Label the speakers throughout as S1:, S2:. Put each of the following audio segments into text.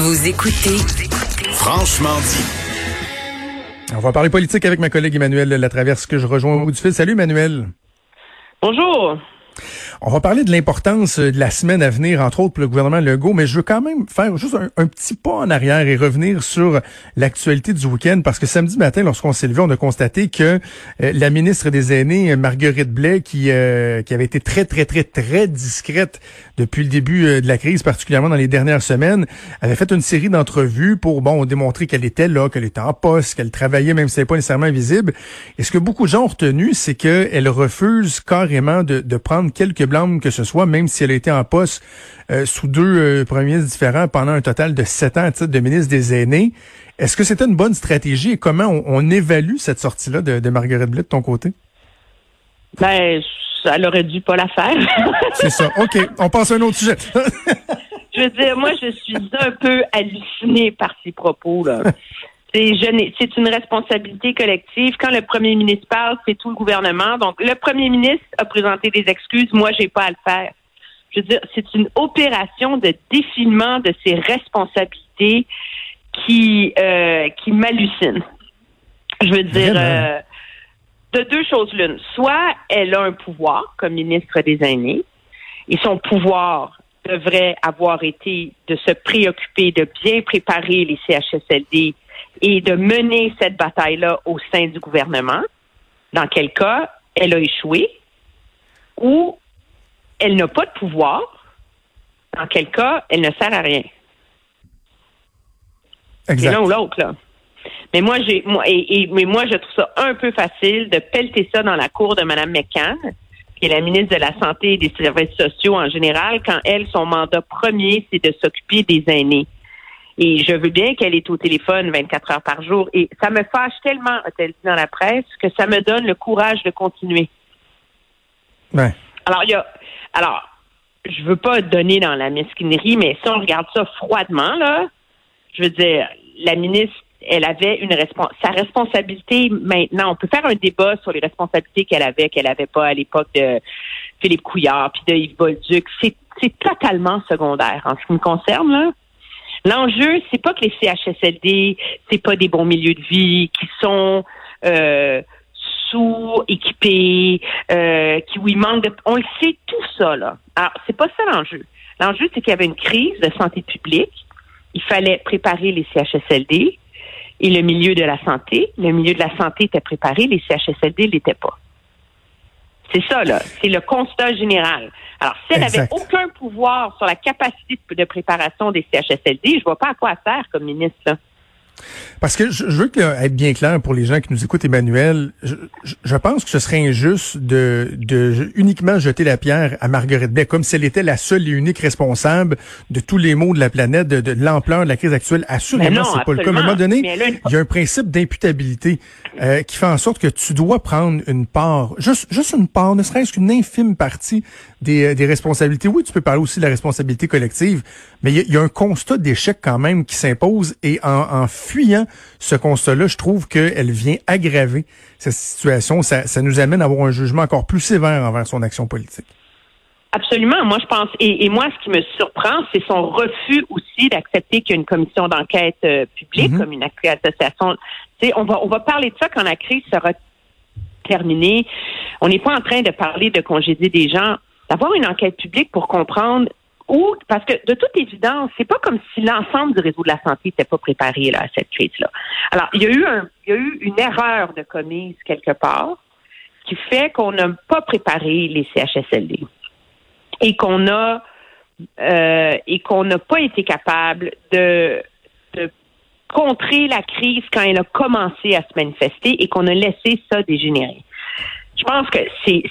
S1: Vous écoutez
S2: Franchement dit.
S3: On va parler politique avec ma collègue Emmanuel Latraverse que je rejoins au bout du fil. Salut Emmanuel.
S4: Bonjour.
S3: On va parler de l'importance de la semaine à venir, entre autres pour le gouvernement Legault, mais je veux quand même faire juste un, petit pas en arrière et revenir sur l'actualité du week-end, parce que samedi matin, lorsqu'on s'est levé, on a constaté que euh, la ministre des Aînés, Marguerite Blais, qui, euh, qui avait été très, très, très, très discrète depuis le début euh, de la crise, particulièrement dans les dernières semaines, avait fait une série d'entrevues pour, bon, démontrer qu'elle était là, qu'elle était en poste, qu'elle travaillait, même si ce pas nécessairement visible. Et ce que beaucoup de gens ont retenu, c'est qu'elle refuse carrément de, de prendre quelques blâmes que ce soit, même si elle a été en poste euh, sous deux euh, premiers ministres différents pendant un total de sept ans à titre de ministre des Aînés. Est-ce que c'était une bonne stratégie et comment on, évalue cette sortie-là de, de Marguerite Blais de ton côté?
S4: Ben, elle aurait dû pas la faire.
S3: C'est ça. OK. On passe à un autre sujet.
S4: je veux dire, moi, je suis un peu hallucinée par ses propos, là. C'est une responsabilité collective. Quand le premier ministre parle, c'est tout le gouvernement. Donc, le premier ministre a présenté des excuses. Moi, j'ai pas à le faire. Je veux dire, c'est une opération de défilement de ses responsabilités qui euh, qui m'hallucine. Je veux dire, euh, de deux choses l'une. Soit elle a un pouvoir comme ministre des aînés, et son pouvoir devrait avoir été de se préoccuper de bien préparer les CHSLD et de mener cette bataille-là au sein du gouvernement, dans quel cas elle a échoué, ou elle n'a pas de pouvoir, dans quel cas elle ne sert à rien. C'est l'un ou l'autre, là. Mais moi, j'ai, moi, et, mais moi, je trouve ça un peu facile de pelleter ça dans la cour de Mme McCann, qui est la ministre de la Santé et des Services sociaux en général, quand elle, son mandat premier, c'est de s'occuper des aînés. Et je veux bien qu'elle est au téléphone 24 heures par jour. Et ça me fâche tellement, a-t-elle dit dans la presse, que ça me donne le courage de continuer.
S3: Ouais.
S4: Alors, il y a, alors, je veux pas donner dans la mesquinerie, mais si on regarde ça froidement, là, je veux dire, la ministre, elle avait une sa responsabilité maintenant. On peut faire un débat sur les responsabilités qu'elle avait, qu'elle avait pas à l'époque de Philippe Couillard puis de Yves Bolduc. C'est, c'est totalement secondaire en ce qui me concerne, là. L'enjeu, c'est pas que les CHSLD, c'est pas des bons milieux de vie qui sont euh, sous-équipés, euh, qui où il manque de. On le sait tout ça là. Alors c'est pas ça l'enjeu. L'enjeu, c'est qu'il y avait une crise de santé publique. Il fallait préparer les CHSLD et le milieu de la santé. Le milieu de la santé était préparé, les CHSLD l'étaient pas. C'est ça, là. C'est le constat général. Alors, si elle n'avait aucun pouvoir sur la capacité de préparation des CHSLD, je vois pas à quoi elle sert comme ministre. Là.
S3: Parce que je, veux être bien clair pour les gens qui nous écoutent, Emmanuel. Je, pense que ce serait injuste de, de uniquement jeter la pierre à Marguerite Blais, comme si elle était la seule et unique responsable de tous les maux de la planète, de, l'ampleur de la crise actuelle. Assurément, c'est pas le cas. À un moment donné, il y a un principe d'imputabilité euh, qui fait en sorte que tu dois prendre une part, juste, juste une part, ne serait-ce qu'une infime partie des, euh, des responsabilités. Oui, tu peux parler aussi de la responsabilité collective, mais il y, a un constat d'échec quand même qui s'impose et en, en fuyant ce constat-là, je trouve qu'elle vient aggraver cette situation. Ça, ça nous amène à avoir un jugement encore plus sévère envers son action politique.
S4: Absolument. Moi, je pense, et, moi, ce qui me surprend, c'est son refus aussi d'accepter qu'il y a une commission d'enquête euh, publique, mm-hmm. comme une association. on va, on va parler de ça quand la crise sera terminée. On n'est pas en train de parler de congédier des gens. D'avoir une enquête publique pour comprendre ou parce que de toute évidence, c'est pas comme si l'ensemble du réseau de la santé n'était pas préparé là, à cette crise-là. Alors, il y a eu un, il y a eu une erreur de commise quelque part qui fait qu'on n'a pas préparé les CHSLD et qu'on a euh, et qu'on n'a pas été capable de, de contrer la crise quand elle a commencé à se manifester et qu'on a laissé ça dégénérer. Je pense que c'est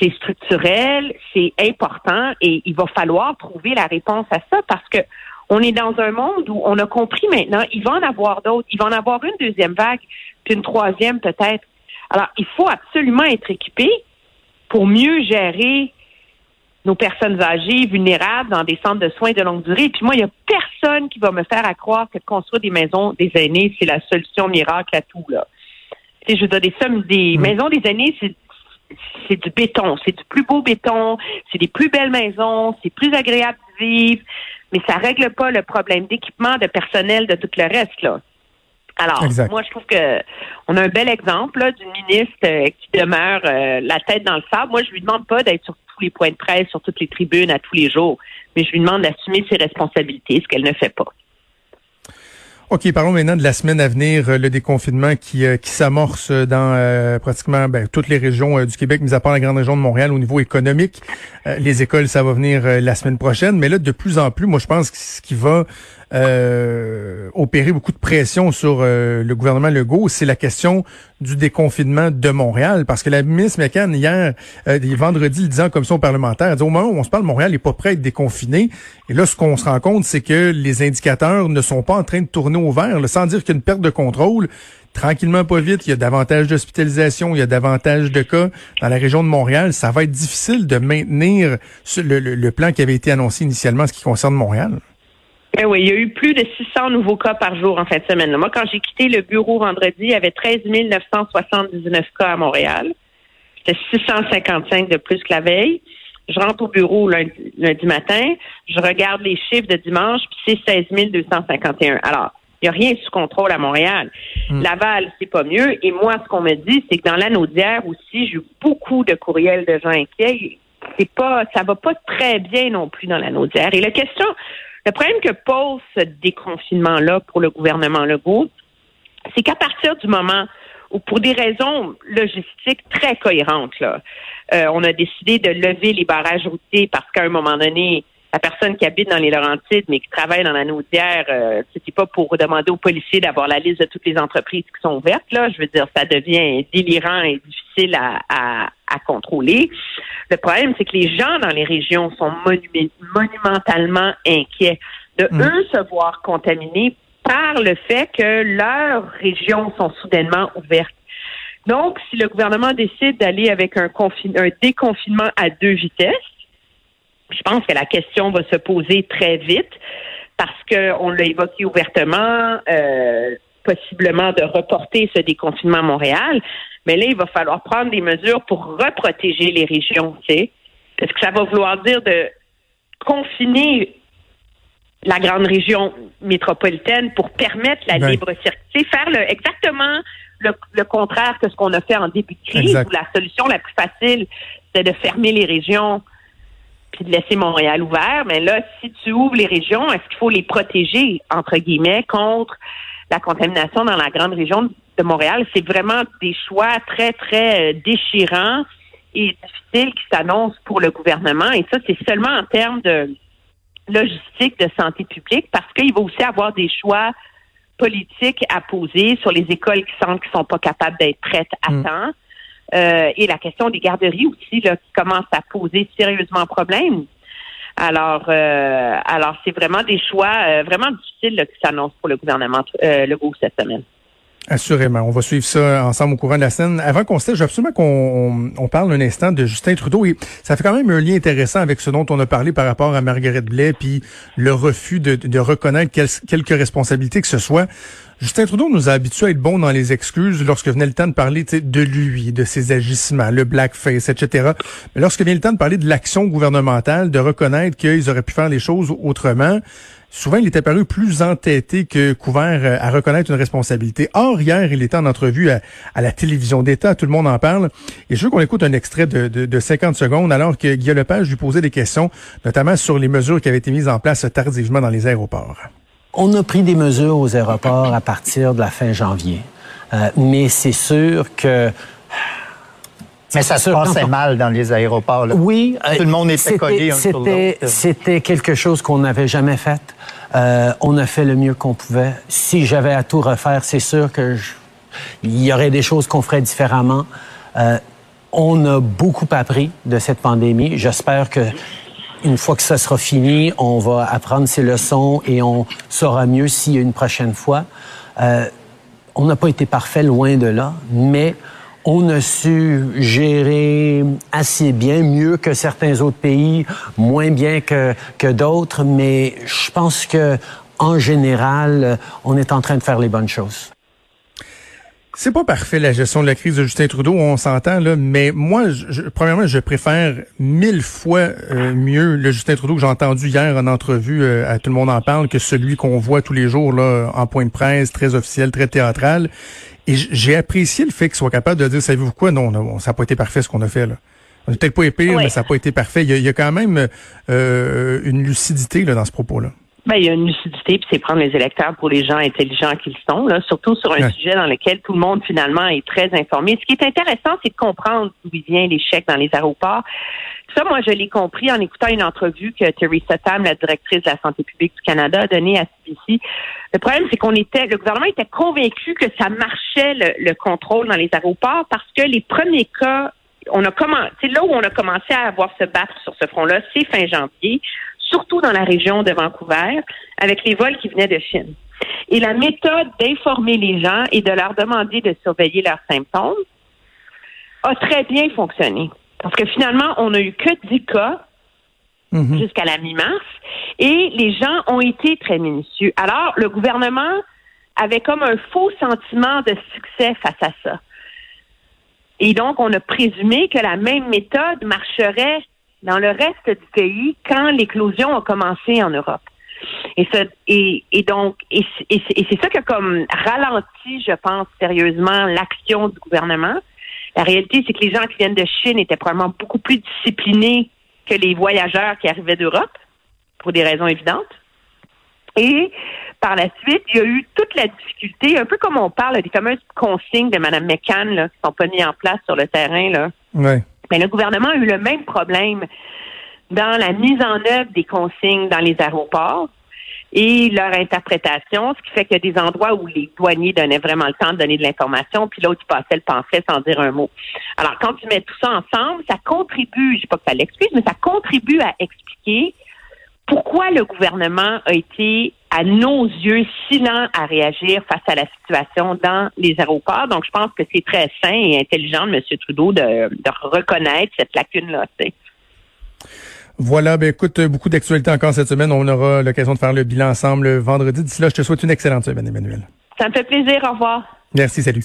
S4: c'est structurel, c'est important et il va falloir trouver la réponse à ça parce que On est dans un monde où on a compris maintenant, il va en avoir d'autres. Il va en avoir une deuxième vague, puis une troisième peut-être. Alors, il faut absolument être équipé pour mieux gérer nos personnes âgées, vulnérables, dans des centres de soins de longue durée. Puis moi, il n'y a personne qui va me faire à croire que de construire des maisons des aînés, c'est la solution miracle à tout, là. Tu sais, je veux dire, des sommes, des
S3: Mm.
S4: maisons des aînés, c'est c'est du béton, c'est du plus beau béton, c'est des plus belles maisons, c'est plus agréable de vivre, mais ça règle pas le problème d'équipement, de personnel, de tout le reste, là. Alors,
S3: Exact.
S4: moi, je trouve que on a un bel exemple là, d'une ministre euh, qui demeure euh, la tête dans le sable. Moi, je lui demande pas d'être sur tous les points de presse, sur toutes les tribunes à tous les jours, mais je lui demande d'assumer ses responsabilités, ce qu'elle ne fait pas.
S3: OK, parlons maintenant de la semaine à venir, euh, le déconfinement qui, euh, qui s'amorce dans euh, pratiquement ben, toutes les régions euh, du Québec, mis à part la grande région de Montréal au niveau économique. Euh, les écoles, ça va venir euh, la semaine prochaine. Mais là, de plus en plus, moi, je pense que ce qui va euh, opérer beaucoup de pression sur euh, le gouvernement Legault, c'est la question du déconfinement de Montréal. Parce que la ministre McCann, hier, euh, vendredi, le disant en commission parlementaire, elle dit au moment où on se parle, Montréal n'est pas prêt à être déconfiné. Et là, ce qu'on se rend compte, c'est que les indicateurs ne sont pas en train de tourner au vert, là, sans dire qu'il y a une perte de contrôle. Tranquillement, pas vite, il y a davantage d'hospitalisation, il y a davantage de cas dans la région de Montréal. Ça va être difficile de maintenir le plan qui avait été annoncé initialement en ce qui concerne Montréal.
S4: Ben oui, il y a eu plus de 600 nouveaux cas par jour en fin de semaine. Moi, quand j'ai quitté le bureau vendredi, il y avait 13 979 cas à Montréal. C'était 655 de plus que la veille. Je rentre au bureau lundi, lundi matin, je regarde les chiffres de dimanche, puis c'est 16 251. Alors, il n'y a rien sous contrôle à Montréal. Laval, c'est pas mieux. Et moi, ce qu'on me dit, c'est que dans l'anaudière aussi, j'ai eu beaucoup de courriels de gens inquiets. C'est pas, ça va pas très bien non plus dans l'anaudière. Et la question, le problème que pose ce déconfinement-là pour le gouvernement Legault, c'est qu'à partir du moment où, pour des raisons logistiques très cohérentes, là, euh, on a décidé de lever les barrages routiers parce qu'à un moment donné, la personne qui habite dans les Laurentides mais qui travaille dans la Naudière, euh, c'était pas pour demander aux policiers d'avoir la liste de toutes les entreprises qui sont ouvertes. Là, je veux dire, ça devient délirant et difficile à, à, à contrôler. Le problème, c'est que les gens dans les régions sont monu- monumentalement inquiets de eux se voir contaminés par le fait que leurs régions sont soudainement ouvertes. Donc, si le gouvernement décide d'aller avec un, confin- un déconfinement à deux vitesses, je pense que la question va se poser très vite parce qu'on l'a évoqué ouvertement, euh, possiblement de reporter ce déconfinement à Montréal. Mais là, il va falloir prendre des mesures pour reprotéger les régions, tu sais. Parce que ça va vouloir dire de confiner la grande région métropolitaine pour permettre la libre circulation, faire le, exactement le, le contraire que ce qu'on a fait en début de crise,
S3: Exact.
S4: où la solution la plus facile, c'était de fermer les régions puis de laisser Montréal ouvert. Mais là, si tu ouvres les régions, est-ce qu'il faut les protéger, entre guillemets, contre la contamination dans la grande région de Montréal? C'est vraiment des choix très, très euh, déchirants et difficiles qui s'annoncent pour le gouvernement. Et ça, c'est seulement en termes de logistique de santé publique parce qu'il va aussi avoir des choix politiques à poser sur les écoles qui sentent qu'ils sont pas capables d'être prêtes à
S3: Mm.
S4: temps. Euh, et la question des garderies aussi, là, qui commence à poser sérieusement problème. Alors, euh, alors c'est vraiment des choix euh, vraiment difficiles là, qui s'annoncent pour le gouvernement euh, Legault cette semaine.
S3: Assurément. On va suivre ça ensemble au courant de la semaine. Avant qu'on se veux absolument qu'on on parle un instant de Justin Trudeau. Et ça fait quand même un lien intéressant avec ce dont on a parlé par rapport à Marguerite Blais, puis le refus de, de reconnaître quel- quelques responsabilités que ce soit. Justin Trudeau nous a habitués à être bons dans les excuses lorsque venait le temps de parler de lui, de ses agissements, le blackface, etc. Mais lorsque vient le temps de parler de l'action gouvernementale, de reconnaître qu'ils auraient pu faire les choses autrement, souvent il est apparu plus entêté que couvert euh, à reconnaître une responsabilité. Or, hier, il était en entrevue à, la télévision d'État, tout le monde en parle. Et je veux qu'on écoute un extrait de 50 secondes alors que Guillaume Lepage lui posait des questions, notamment sur les mesures qui avaient été mises en place tardivement dans les aéroports.
S1: On a pris des mesures aux aéroports à partir de la fin janvier. Euh, mais c'est sûr que...
S5: Mais ça se passait mal dans les aéroports. là.
S1: Oui. euh,
S5: Tout le monde était
S1: c'était-
S5: collé un sur
S1: C'était,
S5: l'autre.
S1: c'était quelque chose qu'on n'avait jamais fait. Euh, on a fait le mieux qu'on pouvait. Si j'avais à tout refaire, c'est sûr que je- il y aurait des choses qu'on ferait différemment. Euh, on a beaucoup appris de cette pandémie. J'espère que une fois que ça sera fini, on va apprendre ces leçons et on saura mieux s'il y a une prochaine fois. Euh, on n'a pas été parfait, loin de là, mais on a su gérer assez bien, mieux que certains autres pays, moins bien que, que d'autres, mais je pense que en général, on est en train de faire les bonnes choses.
S3: C'est pas parfait la gestion de la crise de Justin Trudeau, on s'entend là, mais moi, je, premièrement, je préfère mille fois euh, mieux le Justin Trudeau que j'ai entendu hier en entrevue euh, à Tout le monde en parle que celui qu'on voit tous les jours là en point de presse, très officiel, très théâtral. Et j'ai apprécié le fait qu'il soit capable de dire, savez-vous quoi, non, non ça n'a pas été parfait ce qu'on a fait là. On n'est peut-être pas épais, mais ça n'a pas été parfait. Il y a, quand même euh, une lucidité là, dans ce propos-là.
S4: Ben, il y a une lucidité, puis c'est prendre les électeurs pour les gens intelligents qu'ils sont, là, surtout sur un sujet dans lequel tout le monde, finalement, est très informé. Ce qui est intéressant, c'est de comprendre d'où vient l'échec dans les aéroports. Ça, moi, je l'ai compris en écoutant une entrevue que Theresa Tam, la directrice de la santé publique du Canada, a donnée à CBC. Le problème, c'est qu'on était, le gouvernement était convaincu que ça marchait le, le contrôle dans les aéroports parce que les premiers cas on a commencé, là où on a commencé à avoir se battre sur ce front-là, c'est fin janvier surtout dans la région de Vancouver, avec les vols qui venaient de Chine. Et la méthode d'informer les gens et de leur demander de surveiller leurs symptômes a très bien fonctionné. Parce que finalement, on n'a eu que 10 cas mhm. jusqu'à la mi-mars et les gens ont été très minutieux. Alors, le gouvernement avait comme un faux sentiment de succès face à ça. Et donc, on a présumé que la même méthode marcherait dans le reste du pays quand l'éclosion a commencé en Europe. Et, ça, et, et donc, et, c'est ça qui a comme ralenti, je pense, sérieusement l'action du gouvernement. La réalité, c'est que les gens qui viennent de Chine étaient probablement beaucoup plus disciplinés que les voyageurs qui arrivaient d'Europe, pour des raisons évidentes. Et par la suite, il y a eu toute la difficulté, un peu comme on parle des fameuses consignes de Mme McCann là, qui sont pas mises en place sur le terrain. Là.
S3: Ouais.
S4: Mais le gouvernement a eu le même problème dans la mise en œuvre des consignes dans les aéroports et leur interprétation, ce qui fait qu'il y a des endroits où les douaniers donnaient vraiment le temps de donner de l'information, puis l'autre, il passait le pamphlet sans dire un mot. Alors, quand tu mets tout ça ensemble, ça contribue, je sais pas que ça l'excuse, mais ça contribue à expliquer pourquoi le gouvernement a été, à nos yeux, si lent à réagir face à la situation dans les aéroports? Donc, je pense que c'est très sain et intelligent de M. Trudeau de, reconnaître cette lacune-là.
S3: Voilà, ben écoute, beaucoup d'actualités encore cette semaine. On aura l'occasion de faire le bilan ensemble vendredi. D'ici là, je te souhaite une excellente semaine, Emmanuel.
S4: Ça me fait plaisir. Au revoir.
S3: Merci, salut.